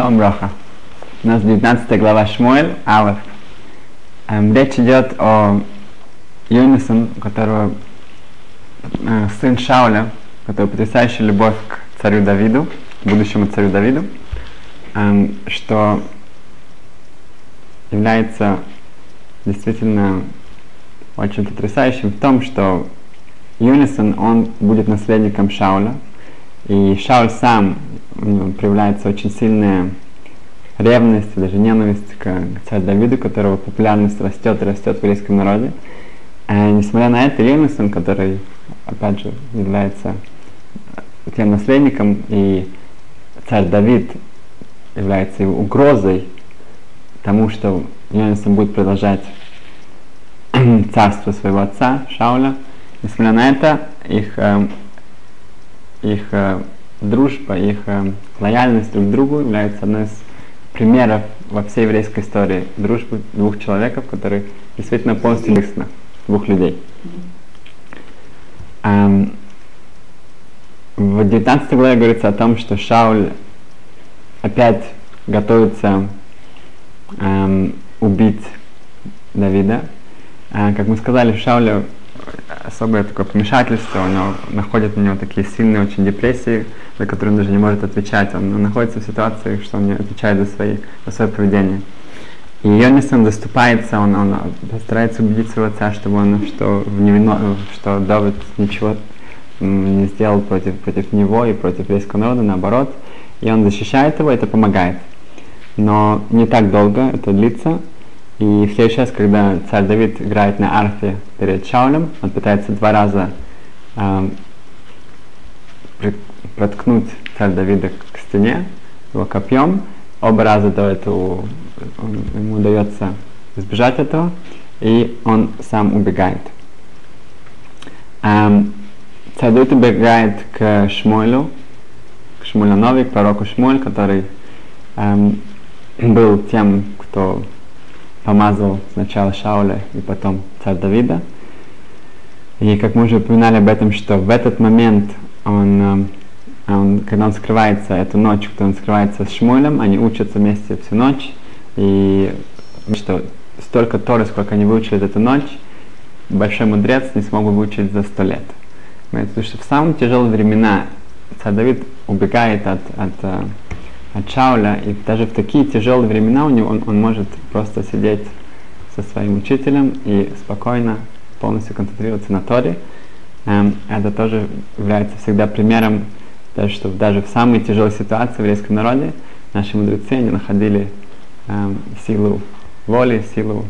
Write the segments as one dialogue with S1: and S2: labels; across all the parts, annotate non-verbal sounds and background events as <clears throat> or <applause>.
S1: Шалом Броха. У нас 19 глава Шмуэль, Алеф. Эм, речь идет о Юнисон, у которого э, сын Шауля, который потрясающая любовь к царю Давиду, будущему царю Давиду, эм, что является действительно очень потрясающим в том, что Юнисон, он будет наследником Шауля, и Шауль сам проявляется очень сильная ревность, даже ненависть к, царю Давиду, которого популярность растет и растет в еврейском народе. А несмотря на это, Юнисон, который, опять же, является тем наследником, и царь Давид является его угрозой тому, что Йонисон будет продолжать <clears throat> царство своего отца Шауля. Несмотря на это, их, э, их э, дружба, их э, лояльность друг к другу является одной из примеров во всей еврейской истории дружбы двух человеков, которые действительно полностью лично, двух людей. Эм, в 19 главе говорится о том, что Шауль опять готовится эм, убить Давида. Э, как мы сказали, Шауля особое такое помешательство, оно находит на него такие сильные очень депрессии, за которые он даже не может отвечать. Он, находится в ситуации, что он не отвечает за, свои, за свое поведение. И Йонисон заступается, он, он старается убедить своего отца, чтобы он, что, в невино, что Давид ничего не сделал против, против него и против еврейского народа, наоборот. И он защищает его, это помогает. Но не так долго это длится, и в следующий раз, когда царь Давид играет на арфе перед Шаулем, он пытается два раза э, проткнуть царь Давида к стене его копьем. Оба раза до этого ему удается избежать этого, и он сам убегает. Эм, царь Давид убегает к Шмуэлю, к Шмуэлю Нови, пророку Шмуэль, который эм, был тем, кто помазал сначала Шауля и потом царь Давида. И как мы уже упоминали об этом, что в этот момент он, э, он когда он скрывается эту ночь, когда он скрывается с Шмулем, они учатся вместе всю ночь, и что столько Торы, сколько они выучили за эту ночь, большой мудрец не смог бы выучить за сто лет. Потому что в самые тяжелые времена царь Давид убегает от, от э, от Шауля, и даже в такие тяжелые времена у него он, он может просто сидеть со своим учителем и спокойно полностью концентрироваться на Торе. Эм, это тоже является всегда примером, даже, что даже в самой тяжелой ситуации в еврейском народе наши мудрецы они находили эм, силу воли, силу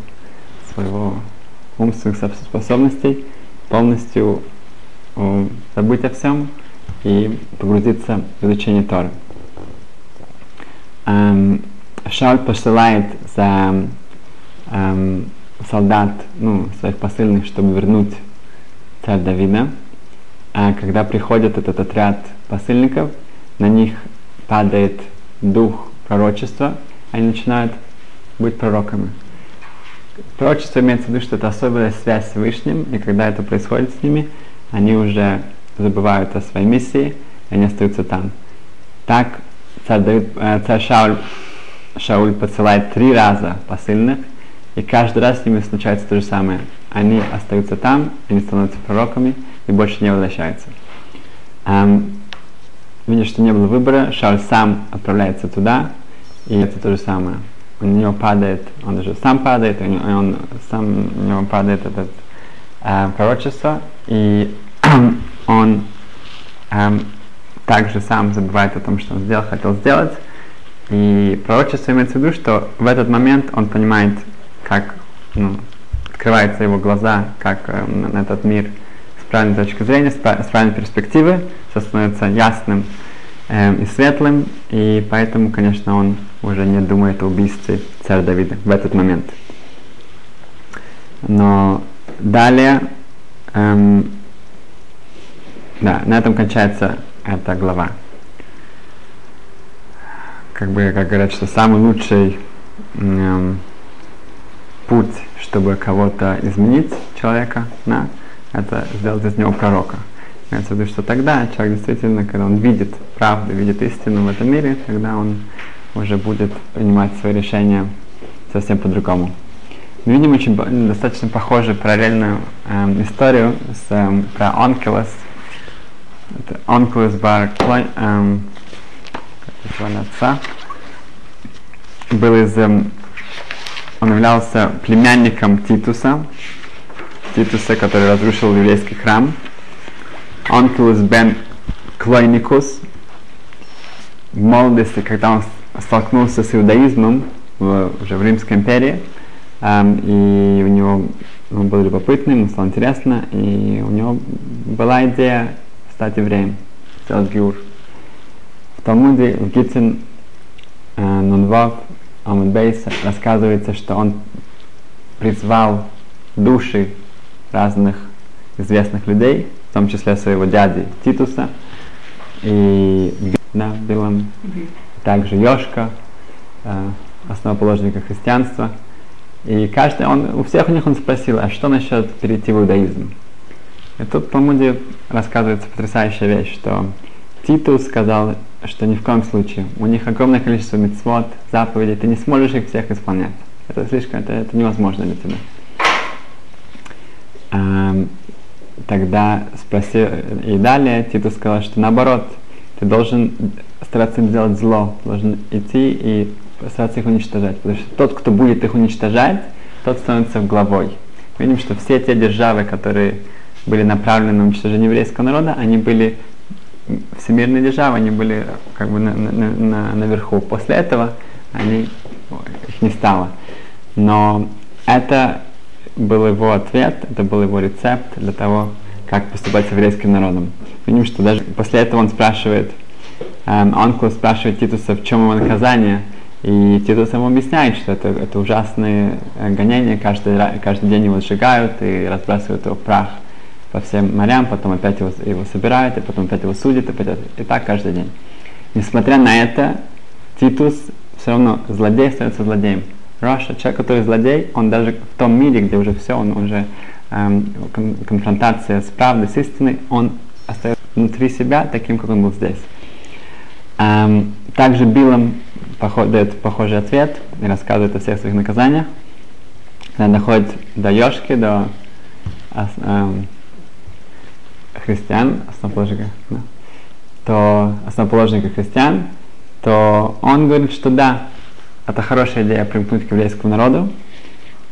S1: своего умственных способностей полностью э, забыть о всем и погрузиться в изучение Торы Шауль посылает за солдат, ну, своих посыльных, чтобы вернуть царь Давида. А когда приходит этот отряд посыльников, на них падает дух пророчества, они начинают быть пророками. Пророчество имеется в виду, что это особая связь с Вышним, и когда это происходит с ними, они уже забывают о своей миссии, они остаются там. Так царь, Давид, э, царь Шауль, Шауль посылает три раза посыльных, и каждый раз с ними случается то же самое. Они остаются там, они становятся пророками и больше не возвращаются. Эм, видя, что не было выбора, Шауль сам отправляется туда, и это то же самое. У него падает, он даже сам падает, и он сам у него падает это э, пророчество, и <clears throat> он эм, также сам забывает о том, что он сделал, хотел сделать. И пророчество имеется в виду, что в этот момент он понимает, как ну, открываются его глаза, как э, на этот мир с правильной точки зрения, с, с правильной перспективы, все становится ясным э, и светлым, и поэтому, конечно, он уже не думает о убийстве царя Давида в этот момент. Но далее, эм, да, на этом кончается эта глава. Как бы, как говорят, что самый лучший эм, путь, чтобы кого-то изменить, человека, да, это сделать из него пророка. Имеется в виду, что тогда человек действительно, когда он видит правду, видит истину в этом мире, тогда он уже будет принимать свои решения совсем по-другому. Мы видим очень достаточно похожую параллельную эм, историю с, эм, про Онкелос. Это Онкелос Бар Клой, эм. Был из, эм, он являлся племянником Титуса, Титуса, который разрушил еврейский храм. Онкелос Бен Клойникус, в молодости, когда он столкнулся с иудаизмом в, уже в Римской империи, эм, и у него он был любопытным, ему стало интересно, и у него была идея стать евреем, сделать гиур. В Талмуде, в Гитин э, Нунвав Амудбейс рассказывается, что он призвал души разных известных людей, в том числе своего дяди Титуса, и да, Билам, также Йошка, э, основоположника христианства. И каждый, он, у всех у них он спросил, а что насчет перейти в иудаизм? И тут в Талмуде рассказывается потрясающая вещь, что Титус сказал, что ни в коем случае, у них огромное количество мецвод, заповедей, ты не сможешь их всех исполнять. Это слишком, это, это невозможно для тебя. Эм, тогда спросил, и далее Титус сказал, что наоборот, ты должен стараться им сделать зло, должен идти и стараться их уничтожать. Потому что тот, кто будет их уничтожать, тот становится главой. Видим, что все те державы, которые были направлены на уничтожение еврейского народа, они были всемирные державы, они были как бы на, на, на, наверху. После этого они, их не стало. Но это был его ответ, это был его рецепт для того, как поступать с еврейским народом. Видим, что даже после этого он спрашивает, эм, Онкл спрашивает Титуса, в чем его наказание, и Титус ему объясняет, что это, это ужасные э, гонения, каждый, каждый день его сжигают и разбрасывают его в прах по всем морям, потом опять его, его собирают, и потом опять его судят, и, опять, и так каждый день. Несмотря на это, Титус все равно злодей остается злодеем. Раша, человек, который злодей, он даже в том мире, где уже все, он уже эм, конфронтация с правдой, с истиной, он остается внутри себя таким, как он был здесь. Эм, также Билам поход, дает похожий ответ и рассказывает о всех своих наказаниях. Когда доходит до Йошки, до эм, христиан, основоположника, да, то основоположника христиан, то он говорит, что да, это хорошая идея примкнуть к еврейскому народу.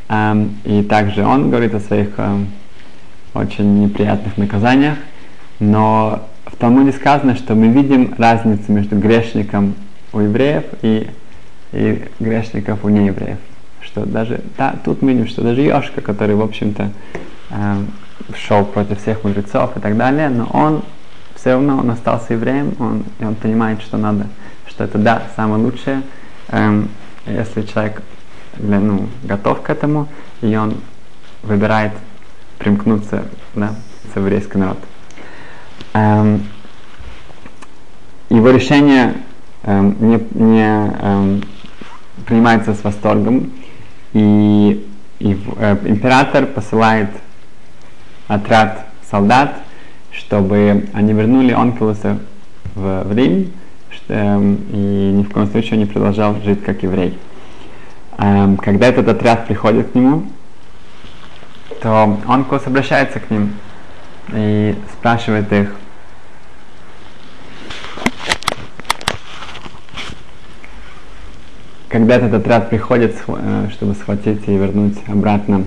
S1: Эм, и также он говорит о своих эм, очень неприятных наказаниях. Но в Талмуде сказано, что мы видим разницу между грешником у евреев и, и грешников у неевреев. Что даже да, тут мы видим, что даже Йошка, который, в общем-то, э, шел против всех мудрецов и так далее, но он все равно он остался евреем, он, и он понимает, что надо, что это да, самое лучшее, эм, если человек ну, готов к этому, и он выбирает примкнуться да, с еврейский народ. Эм, его решение эм, не, не эм, принимается с восторгом, и, и э, император посылает отряд солдат, чтобы они вернули Онкелуса в, в Рим, эм, и ни в коем случае не продолжал жить как еврей. Эм, когда этот отряд приходит к нему, то Онкелус обращается к ним и спрашивает их, когда этот отряд приходит, э, чтобы схватить и вернуть обратно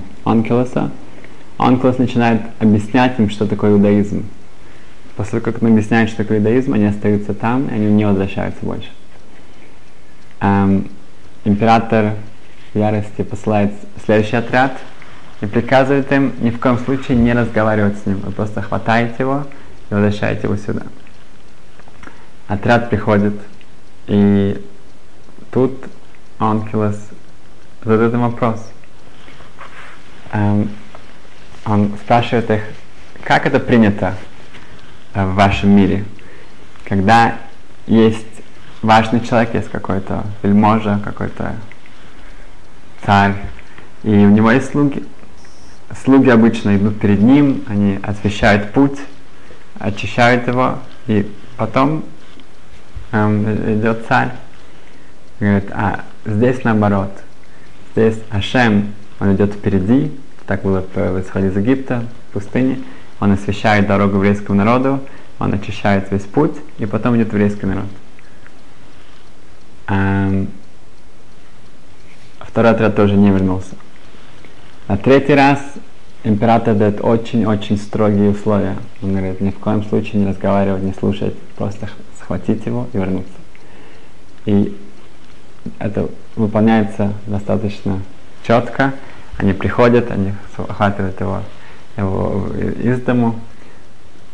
S1: Онкелоса, Онкелос начинает объяснять им, что такое иудаизм. После того, как он объясняет, что такое иудаизм, они остаются там, и они не возвращаются больше. Эм, император ярости посылает следующий отряд и приказывает им ни в коем случае не разговаривать с ним. Вы просто хватаете его и возвращаете его сюда. Отряд приходит, и тут Онкелос задает им вопрос. Эм, он спрашивает их, как это принято э, в вашем мире, когда есть важный человек, есть какой-то вельможа, какой-то царь, и у него есть слуги. Слуги обычно идут перед ним, они освещают путь, очищают его, и потом эм, идет царь. Говорит, а здесь наоборот. Здесь Ашем, он идет впереди, так было в исходе из Египта, в пустыне. Он освещает дорогу еврейскому народу, он очищает весь путь, и потом идет еврейский народ. Эм, второй отряд тоже не вернулся. На третий раз император дает очень-очень строгие условия. Он говорит, ни в коем случае не разговаривать, не слушать, просто схватить его и вернуться. И это выполняется достаточно четко. Они приходят, они охватывают его, его из дому.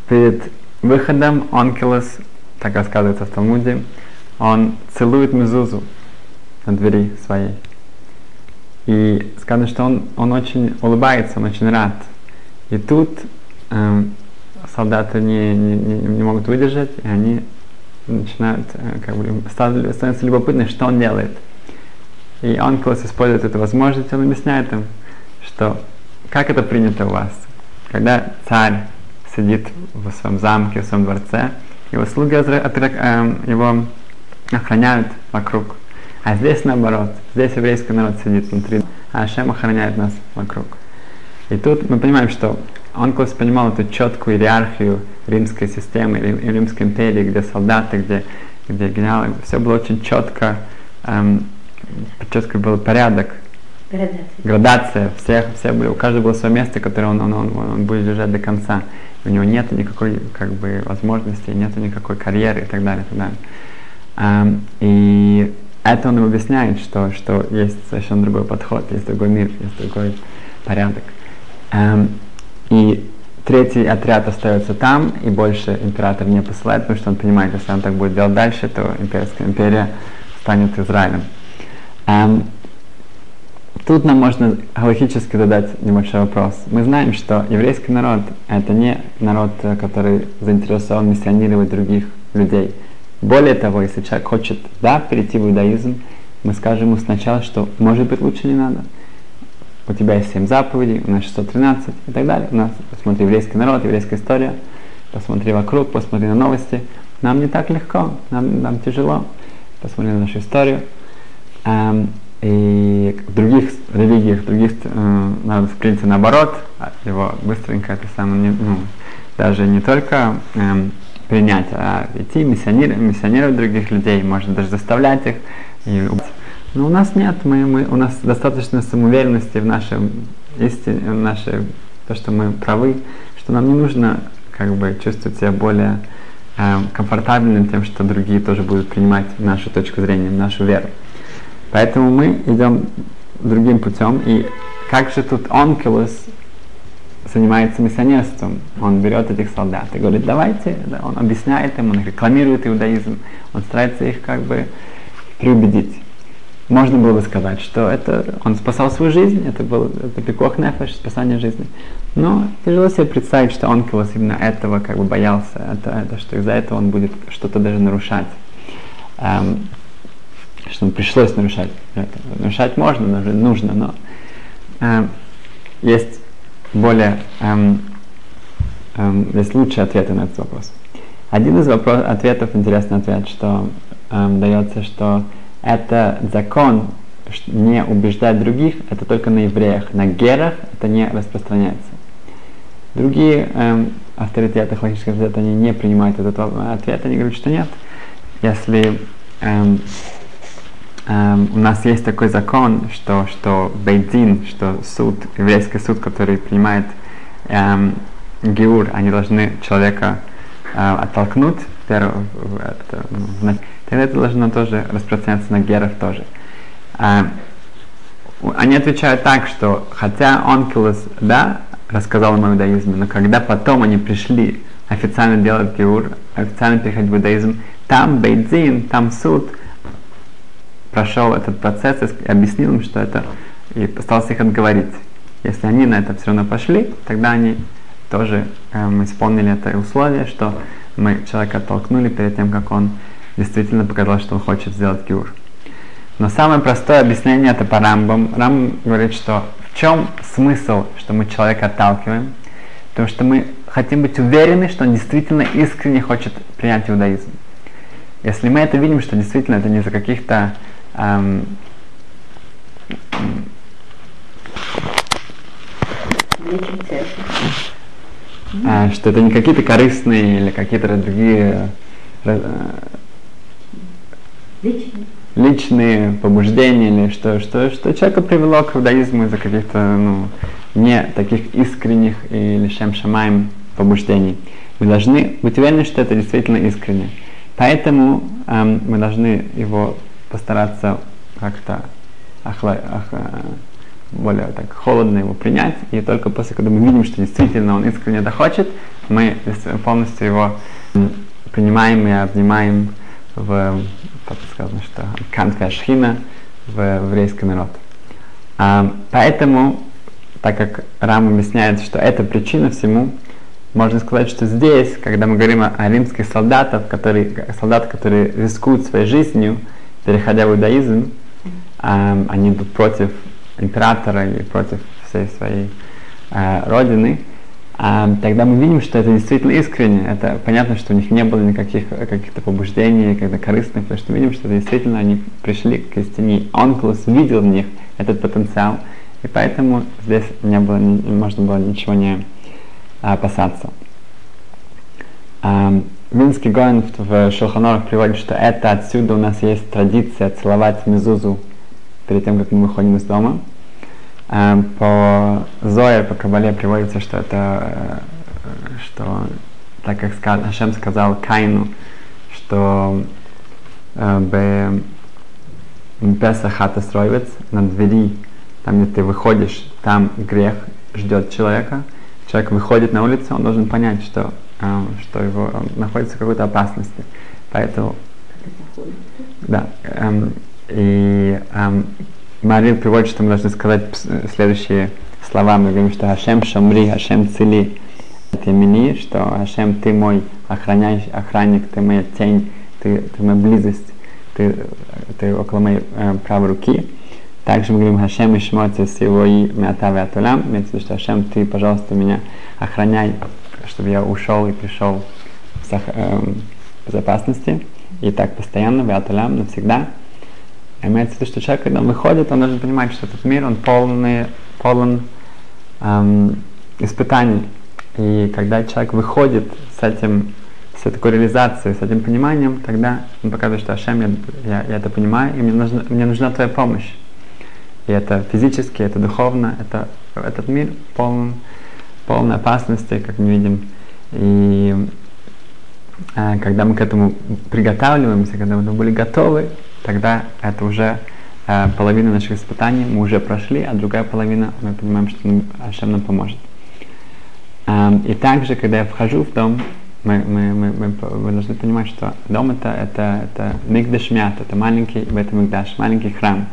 S1: Перед выходом Онкелос, так рассказывается в Талмуде, он целует Мезузу на двери своей. И сказано, что он, он очень улыбается, он очень рад. И тут эм, солдаты не, не, не могут выдержать, и они начинают, э, как бы, становятся любопытны, что он делает. И Онкелос использует эту возможность, он объясняет им, что как это принято у вас. Когда царь сидит в своем замке, в своем дворце, его слуги эм, его охраняют вокруг. А здесь наоборот, здесь еврейский народ сидит внутри, а Ашем охраняет нас вокруг. И тут мы понимаем, что Онкос понимал эту четкую иерархию римской системы, римской империи, где солдаты, где, где генералы, все было очень четко, эм, четко был порядок,
S2: Градация.
S1: градация всех, все были, у каждого было свое место, которое он, он, он, он будет держать до конца. У него нет никакой как бы, возможности, нет никакой карьеры и так далее. И, так далее. Um, и это он им объясняет, что, что есть совершенно другой подход, есть другой мир, есть другой порядок. Um, и третий отряд остается там, и больше император не посылает, потому что он понимает, если он так будет делать дальше, то имперская империя станет Израилем. Тут нам можно галактически задать небольшой вопрос. Мы знаем, что еврейский народ — это не народ, который заинтересован миссионировать других людей. Более того, если человек хочет, да, перейти в иудаизм, мы скажем ему сначала, что, может быть, лучше не надо. У тебя есть 7 заповедей, у нас 613 и так далее. У нас, посмотри, еврейский народ, еврейская история, посмотри вокруг, посмотри на новости. Нам не так легко, нам, нам тяжело. Посмотри на нашу историю. Эм, и в других религиях, в других э, народах, в принципе, наоборот, а его быстренько это самое, ну, даже не только эм, принять, а идти миссионировать, миссионировать других людей, можно даже заставлять их. И... Но у нас нет, мы, мы, у нас достаточно самоуверенности в нашем истине, в нашей, то, что мы правы, что нам не нужно как бы чувствовать себя более э, комфортабельным тем, что другие тоже будут принимать нашу точку зрения, нашу веру. Поэтому мы идем другим путем. И как же тут Онкелос занимается миссионерством. Он берет этих солдат и говорит, давайте, да, он объясняет им, он рекламирует иудаизм, он старается их как бы приубедить. Можно было бы сказать, что это он спасал свою жизнь, это был это пикох нефеш, спасание жизни. Но тяжело себе представить, что он Онкелос именно этого как бы боялся, это, это, что из-за этого он будет что-то даже нарушать. Эм, что ему пришлось нарушать. Нарушать можно, нужно, но эм, есть более, эм, эм, есть лучшие ответы на этот вопрос. Один из вопрос, ответов, интересный ответ, что эм, дается, что это закон не убеждать других, это только на евреях, на герах это не распространяется. Другие эм, авторитеты, логические авторитеты, они не принимают этот ответ, они говорят, что нет. Если эм, эм, у нас есть такой закон, что, что бейдин, что суд, еврейский суд, который принимает эм, геур, они должны человека э, оттолкнуть, первое, это, ну, тогда это должно тоже распространяться на геров тоже. Э, они отвечают так, что хотя Онкелос, да, рассказал им о иудаизме, но когда потом они пришли официально делать геур, официально переходить в иудаизм, там бейдин, там суд, прошел этот процесс и объяснил им, что это, и постарался их отговорить. Если они на это все равно пошли, тогда они тоже эм, исполнили это условие, что мы человека оттолкнули перед тем, как он действительно показал, что он хочет сделать гюр. Но самое простое объяснение это по Рамбам. Рам говорит, что в чем смысл, что мы человека отталкиваем? Потому что мы хотим быть уверены, что он действительно искренне хочет принять иудаизм. Если мы это видим, что действительно это не за каких-то а, что это не какие-то корыстные или какие-то другие личные. личные побуждения или что, что, что человека привело к иудаизму из-за каких-то ну, не таких искренних или шем шамаем побуждений. Мы должны быть уверены, что это действительно искренне. Поэтому эм, мы должны его постараться как-то охла... ох... Э, более так холодно его принять, и только после, когда мы видим, что действительно он искренне это хочет, мы полностью его принимаем и обнимаем в, как сказано, что канфе шхина в еврейский народ. А, поэтому, так как Рам объясняет, что это причина всему, можно сказать, что здесь, когда мы говорим о, о римских солдатах, которые, солдат, которые рискуют своей жизнью, переходя в иудаизм, э, они идут против императора или против всей своей э, родины, э, тогда мы видим, что это действительно искренне. Это понятно, что у них не было никаких каких-то побуждений, когда корыстных, потому что мы видим, что действительно они пришли к истине. Онкулус видел в них этот потенциал, и поэтому здесь не было, не, можно было ничего не опасаться. А, Минский Гоин в Шелханорах приводит, что это отсюда у нас есть традиция целовать мезузу перед тем, как мы выходим из дома. А, по Зоя, по Кабале приводится, что это, э, что так как сказ, Ашем сказал Кайну, что э, Песа хата строивец на двери, там, где ты выходишь, там грех ждет человека – человек выходит на улицу, он должен понять, что, э, что его находится в какой-то опасности. Поэтому, да, эм, и эм, Марин приводит, что мы должны сказать следующие слова. Мы говорим, что Ашем Шамри, Ашем Цили, Темени, что Ашем, ты мой охраняющий, охранник, ты моя тень, ты, ты моя близость, ты, ты около моей э, правой руки. Также мы говорим Хашем и Шмоти всего и Мятавы Атулям. Имеется в виду, что Хашем, ты, пожалуйста, меня охраняй, чтобы я ушел и пришел в э, безопасности. И так постоянно, в Атулям, навсегда. Имеется в виду, что человек, когда он выходит, он должен понимать, что этот мир, он полный, полон эм, испытаний. И когда человек выходит с этим, с такой реализацией, с этим пониманием, тогда он показывает, что Ашем, я, я, я это понимаю, и мне нужна, мне нужна твоя помощь. И это физически, это духовно, это этот мир полон, полон опасности, как мы видим. И э, когда мы к этому приготавливаемся, когда мы были готовы, тогда это уже э, половина наших испытаний мы уже прошли, а другая половина мы понимаем, что Ашем нам поможет. Э, и также, когда я вхожу в дом, мы, мы, мы, мы, мы должны понимать, что дом это, это, это мигдашмят, это маленький в этом мигдаш, маленький храм.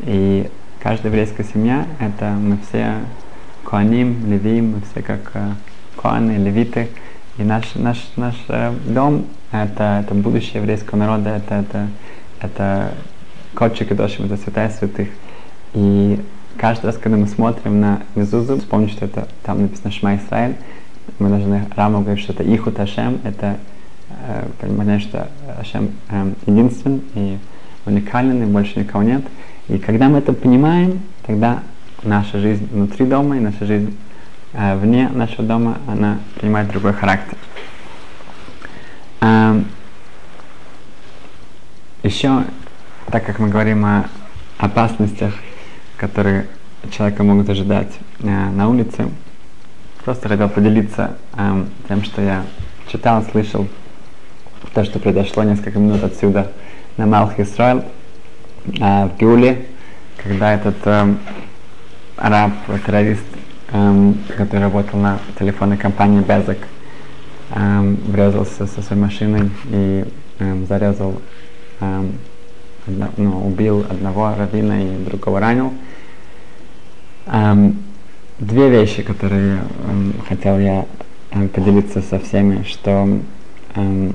S1: И Каждая еврейская семья — это мы все коаним, левим, все как коаны, левиты. И наш, наш, наш дом — это, это будущее еврейского народа, это, это, это кодчик Кадошим, это святая святых. И каждый раз, когда мы смотрим на Мезузу, вспомнить, что это там написано Шма Исраиль, мы должны Раму говорить, что это Ихут Ашем, это э, понимание, что Ашем э, единственный и уникален, и больше никого нет. И когда мы это понимаем, тогда наша жизнь внутри дома и наша жизнь э, вне нашего дома, она принимает другой характер. Э, еще, так как мы говорим о опасностях, которые человека могут ожидать э, на улице, просто хотел поделиться э, тем, что я читал, слышал, то, что произошло несколько минут отсюда на Малх Исраил э, в Геуле, когда этот э, араб, террорист, э, который работал на телефонной компании Безок, э, врезался со своей машиной и э, зарезал, э, одно, ну, убил одного равина и другого ранил. Э, две вещи, которые э, хотел я э, поделиться со всеми, что э,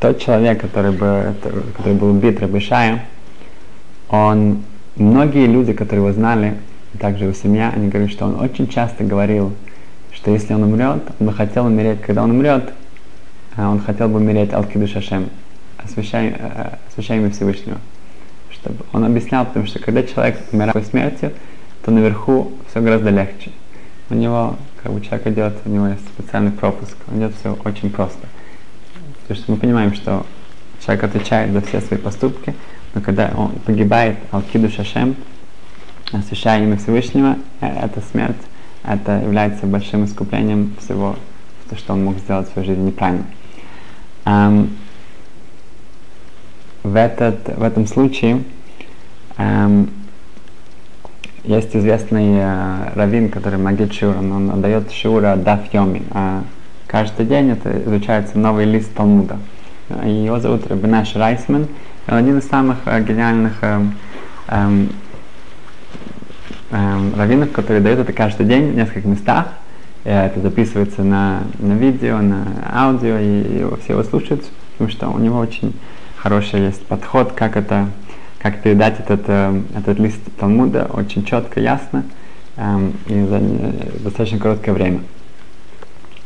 S1: тот человек, который, был, который был убит Рабишаем, он, многие люди, которые его знали, также его семья, они говорят, что он очень часто говорил, что если он умрет, он бы хотел умереть, когда он умрет, а он хотел бы умереть Алкиду Шашем, освящая, освящая имя Всевышнего. чтобы он объяснял, потому что когда человек умирает смертью, то наверху все гораздо легче. У него, как бы человек идет, у него есть специальный пропуск, он идет все очень просто. Потому что мы понимаем, что человек отвечает за все свои поступки, но когда он погибает, Алкиду Шашем, освящая имя Всевышнего, э, это смерть, это является большим искуплением всего, то, что он мог сделать в своей жизни неправильно. Um, в, этот, в этом случае um, есть известный uh, раввин, который магит шиур, он, отдает шиура даф йоми. А каждый день это изучается новый лист Талмуда. Его зовут Рабинаш Райсман. Он один из самых uh, гениальных uh, um, um, раввинов, который дает это каждый день в нескольких местах. Это записывается на, на видео, на аудио, и его все его слушают, потому что у него очень хороший есть подход, как это, как передать этот, э, этот лист Талмуда очень четко, ясно эм, и за достаточно короткое время.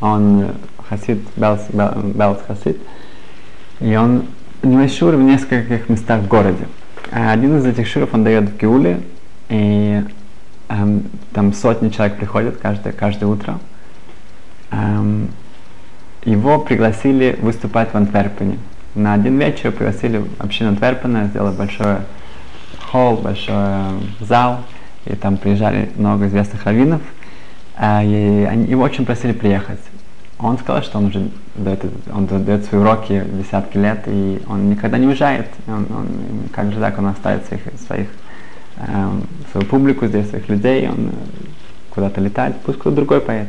S1: Он хасид, Белс, Белс хасид, и он, у него есть шуры в нескольких местах в городе. Один из этих шуров он дает в Геуле, и эм, там сотни человек приходят каждое, каждое утро. Эм, его пригласили выступать в Антверпене. На один вечер пригласили общину Антверпена, сделали большой холл, большой зал, и там приезжали много известных раввинов, э, и они, его очень просили приехать. Он сказал, что он уже дает, он дает свои уроки десятки лет, и он никогда не уезжает. Он, он, как же так, он оставит своих, своих свою публику здесь, своих людей, он э, куда-то летает, пусть кто-то другой поет.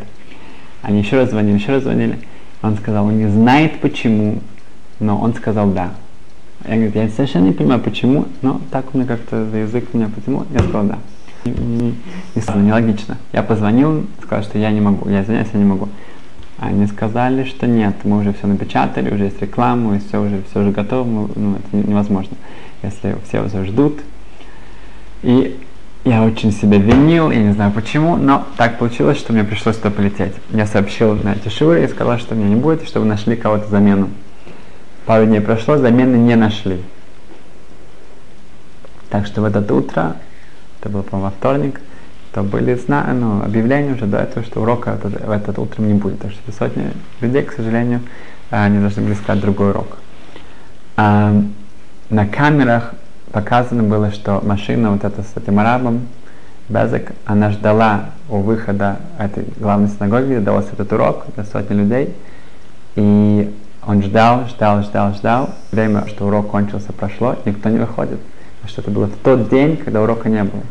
S1: Они еще раз звонили, еще раз звонили. Он сказал, он не знает почему, но он сказал да. Я говорю, я совершенно не понимаю почему, но так у меня как-то за язык меня потянул, я сказал да. Не, не, не, нелогично. Я позвонил, сказал, что я не могу, я извиняюсь, я не могу. Они сказали, что нет, мы уже все напечатали, уже есть реклама, и все уже, все уже готово, мы, ну, это невозможно. Если все уже ждут, и я очень себя винил, я не знаю почему, но так получилось, что мне пришлось туда полететь. Я сообщил на эти шуры и сказал, что меня не будет, чтобы нашли кого-то замену. Пару дней прошло, замены не нашли. Так что в это утро, это было, по-моему, вторник, то были зна- ну, объявления уже до этого, что урока в этот утром не будет. Так что сотни людей, к сожалению, они должны были искать другой урок. А, на камерах показано было, что машина вот эта с этим арабом, Безек, она ждала у выхода этой главной синагоги, где давался этот урок для сотни людей. И он ждал, ждал, ждал, ждал. Время, что урок кончился, прошло, никто не выходит. Что это было в тот день, когда урока не было.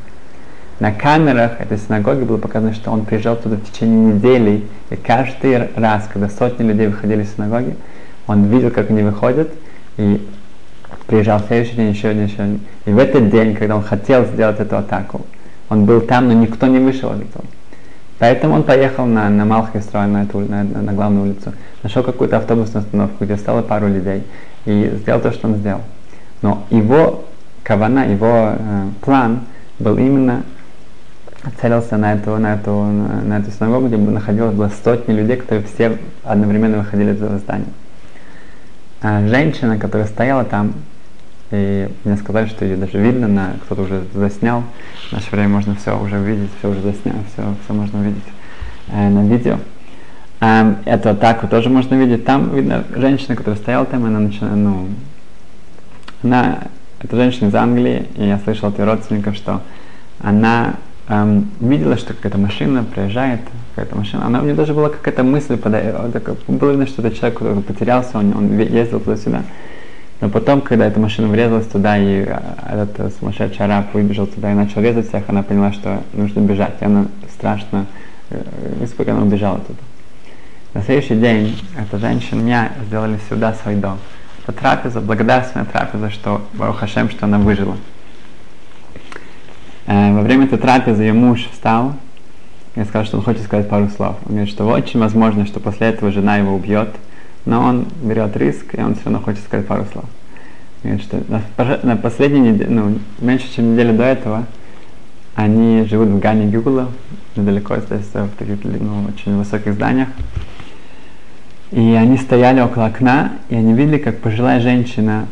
S1: На камерах этой синагоги было показано, что он приезжал туда в течение недели, и каждый раз, когда сотни людей выходили из синагоги, он видел, как они выходят, и приезжал следующий день, еще один, еще один. И в этот день, когда он хотел сделать эту атаку, он был там, но никто не вышел из этого. Поэтому он поехал на, на Малхистрой, на, эту, на, на, на главную улицу, нашел какую-то автобусную остановку, где стало пару людей, и сделал то, что он сделал. Но его кавана, его э, план был именно целился на эту, на эту, на эту синагогу, где находилось было сотни людей, которые все одновременно выходили из этого здания. А женщина, которая стояла там, и мне сказали, что ее даже видно, на, кто-то уже заснял. В наше время можно все уже увидеть, все уже заснял, все, все можно увидеть э, на видео. Э, эту атаку тоже можно видеть. Там видно женщина, которая стояла там, она начинает, ну, она, это женщина из Англии, и я слышал от ее родственников, что она эм, видела, что какая-то машина приезжает, какая-то машина. Она, у нее даже была какая-то мысль, пода... было видно, что это человек, который потерялся, он, он ездил туда-сюда. Но потом, когда эта машина врезалась туда, и а, этот сумасшедший араб выбежал туда и начал резать всех, она поняла, что нужно бежать. И она страшно э, испуганно убежала туда. На следующий день эта женщина меня сделали сюда свой дом. Это трапеза, благодарственная трапеза, что Барух Хашем, что она выжила. Э, во время этой трапезы ее муж встал и сказал, что он хочет сказать пару слов. Он говорит, что очень возможно, что после этого жена его убьет, но он берет риск, и он все равно хочет сказать пару слов. Говорит, что на, последней неделе, ну, меньше, чем неделю до этого, они живут в Гане Гюгула, недалеко здесь, в таких ну, очень высоких зданиях. И они стояли около окна, и они видели, как пожилая женщина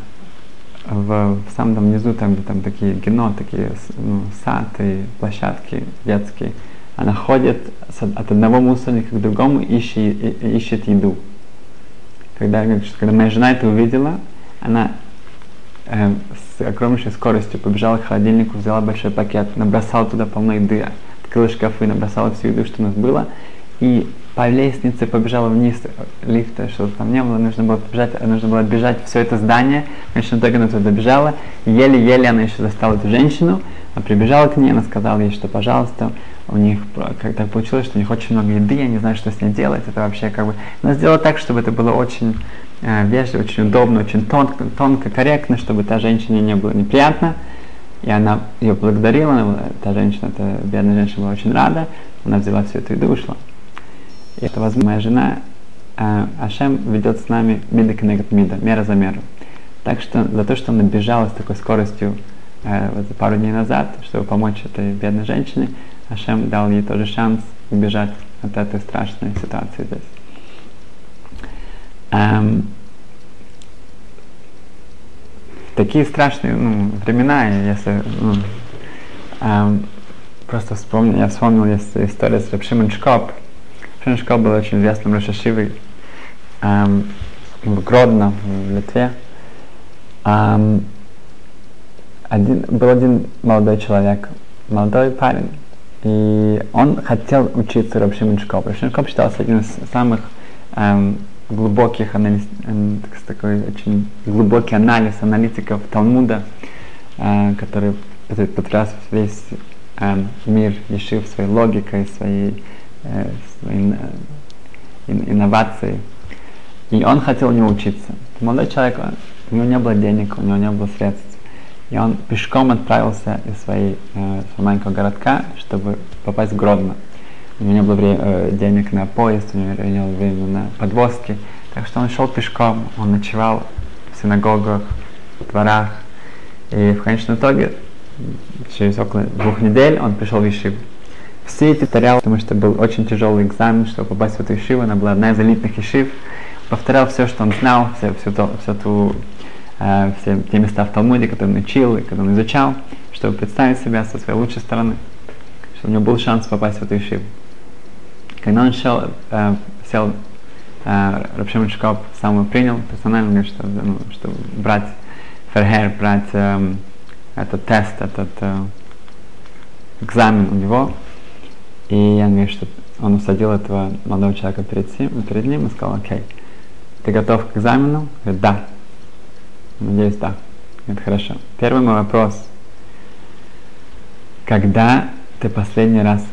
S1: в, в самом там низу, там, где там такие кино, такие ну, сад площадки детские, она ходит от одного мусорника к другому, ищет, ищет еду. Когда, когда моя жена это увидела, она э, с огромнейшей скоростью побежала к холодильнику, взяла большой пакет, набросала туда полно еды, открыла шкафы, набросала всю еду, что у нас было, и по лестнице побежала вниз лифта, что там не было, нужно было побежать, нужно было бежать все это здание. Конечно, только она туда добежала. Еле-еле она еще застала эту женщину, она прибежала к ней, она сказала ей, что, пожалуйста, у них как так получилось, что у них очень много еды, я не знаю, что с ней делать. Это вообще как бы... Она сделала так, чтобы это было очень э, вежливо, очень удобно, очень тонко, тонко, корректно, чтобы та женщине не было неприятно. И она ее благодарила, та женщина, эта бедная женщина была очень рада, она взяла всю эту еду и ушла. И это, возможно, моя жена, э, Ашем ведет с нами мида коннект мида, мера за меру. Так что за то, что она бежала с такой скоростью э, вот пару дней назад, чтобы помочь этой бедной женщине, Ашем дал ей тоже шанс убежать от этой страшной ситуации здесь. Эм, такие страшные ну, времена, если ну, эм, просто вспомнил, я вспомнил есть история с Рапшимон Шкоп. Рапшимон Шкоп был очень известным Рошашивой эм, в Гродно, в Литве. Эм, один, был один молодой человек, молодой парень, и он хотел учиться Рабшимон Шкоп. Рабшимон Шкоп считался одним из самых эм, глубоких анализ, э, такой очень глубокий анализ аналитиков Талмуда, э, который потряс весь э, мир Ешив своей логикой, своей, э, своей э, инновацией. И он хотел у него учиться. Молодой человек, у него не было денег, у него не было средств. И он пешком отправился из своей, э, своего маленького городка, чтобы попасть в Гродно. У него не было вре- э, денег на поезд, у него не было времени на подвозки. Так что он шел пешком, он ночевал в синагогах, в дворах. И в конечном итоге, через около двух недель, он пришел в Ишиву. Все эти повторял, потому что был очень тяжелый экзамен, чтобы попасть в эту Ишиву. Она была одна из элитных Ишив. Повторял все, что он знал, все, всю, всю, всю ту э, все те места в Талмуде, которые он учил и которые он изучал, чтобы представить себя со своей лучшей стороны, чтобы у него был шанс попасть в эту ишиву. Когда он шел, э, сел, э, Рабшимон Шкоп сам его принял персонально, что, ну, что брать фергер, брать э, этот тест, этот э, экзамен у него. И я говорю, что он усадил этого молодого человека перед, перед ним и сказал, окей, ты готов к экзамену? Говорит, да. Надеюсь, да. Это хорошо. Первый мой вопрос. Когда ты последний раз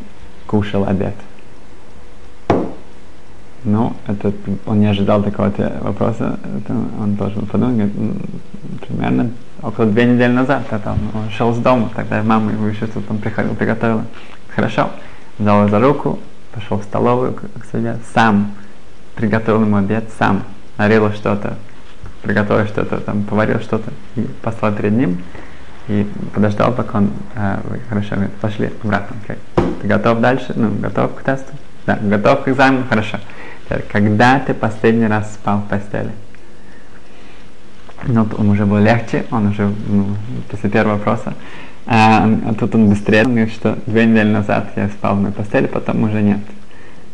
S1: кушал обед? Ну, это, он не ожидал такого вопроса. Это он должен подумать, примерно около две недели назад. Это он, он шел с дома, тогда мама его еще тут он приходил, приготовила. Хорошо. Взял за руку, пошел в столовую к себе, сам приготовил ему обед, сам нарезал что-то, приготовил что-то, там, поварил что-то и послал перед ним. И подождал, пока он, э, хорошо, говорит, пошли обратно. Okay. Ты готов дальше? Ну, готов к тесту? Да, готов к экзамену? Хорошо. Когда ты последний раз спал в постели? Ну, он уже был легче, он уже, ну, после первого вопроса. А, а тут он быстрее, он говорит, что две недели назад я спал в моей постели, потом уже нет.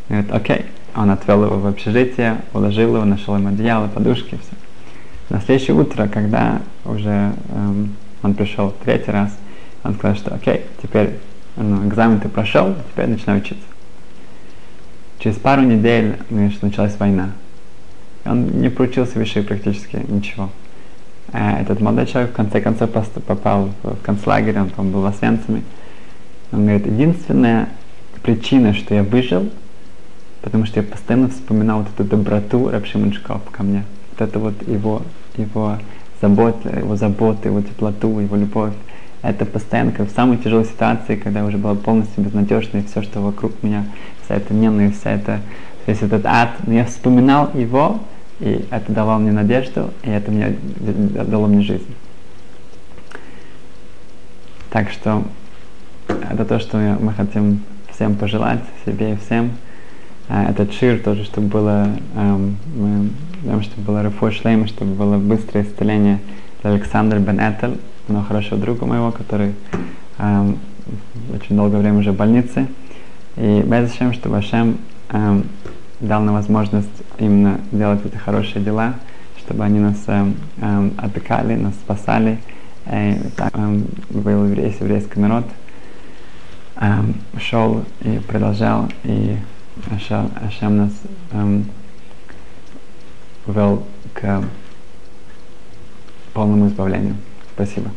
S1: Говорит, окей. Он отвел его в общежитие, уложил его, нашел ему одеяло, подушки, все. На следующее утро, когда уже эм, он пришел третий раз, он сказал, что окей, теперь ну, экзамен ты прошел, теперь начинай учиться. Через пару недель значит, началась война. Он не проучился в практически ничего. А этот молодой человек в конце концов попал в концлагерь, он, по был в Освенциме. Он говорит, единственная причина, что я выжил, потому что я постоянно вспоминал вот эту доброту Рабшиманшков ко мне вот это вот его, его забота, его забота, его теплоту, его любовь. Это постоянно, как в самой тяжелой ситуации, когда я уже была полностью безнадежна, и все, что вокруг меня, вся эта ненависть, вся эта, весь этот ад, но я вспоминал его, и это давало мне надежду, и это мне дало мне жизнь. Так что это то, что мы хотим всем пожелать, себе и всем. А этот шир тоже, чтобы было, эм, мы Потому чтобы было Рафо Шлейма, чтобы было быстрое исцеление это Александр Бен Этель, но хорошего друга моего, который эм, очень долгое время уже в больнице. И без Ашем, чтобы Ашем эм, дал нам возможность именно делать эти хорошие дела, чтобы они нас эм, эм, нас спасали. И так эм, был еврейский, еврейский народ, эм, шел и продолжал, и Ашем, Ашем нас эм, вел к полному избавлению. Спасибо.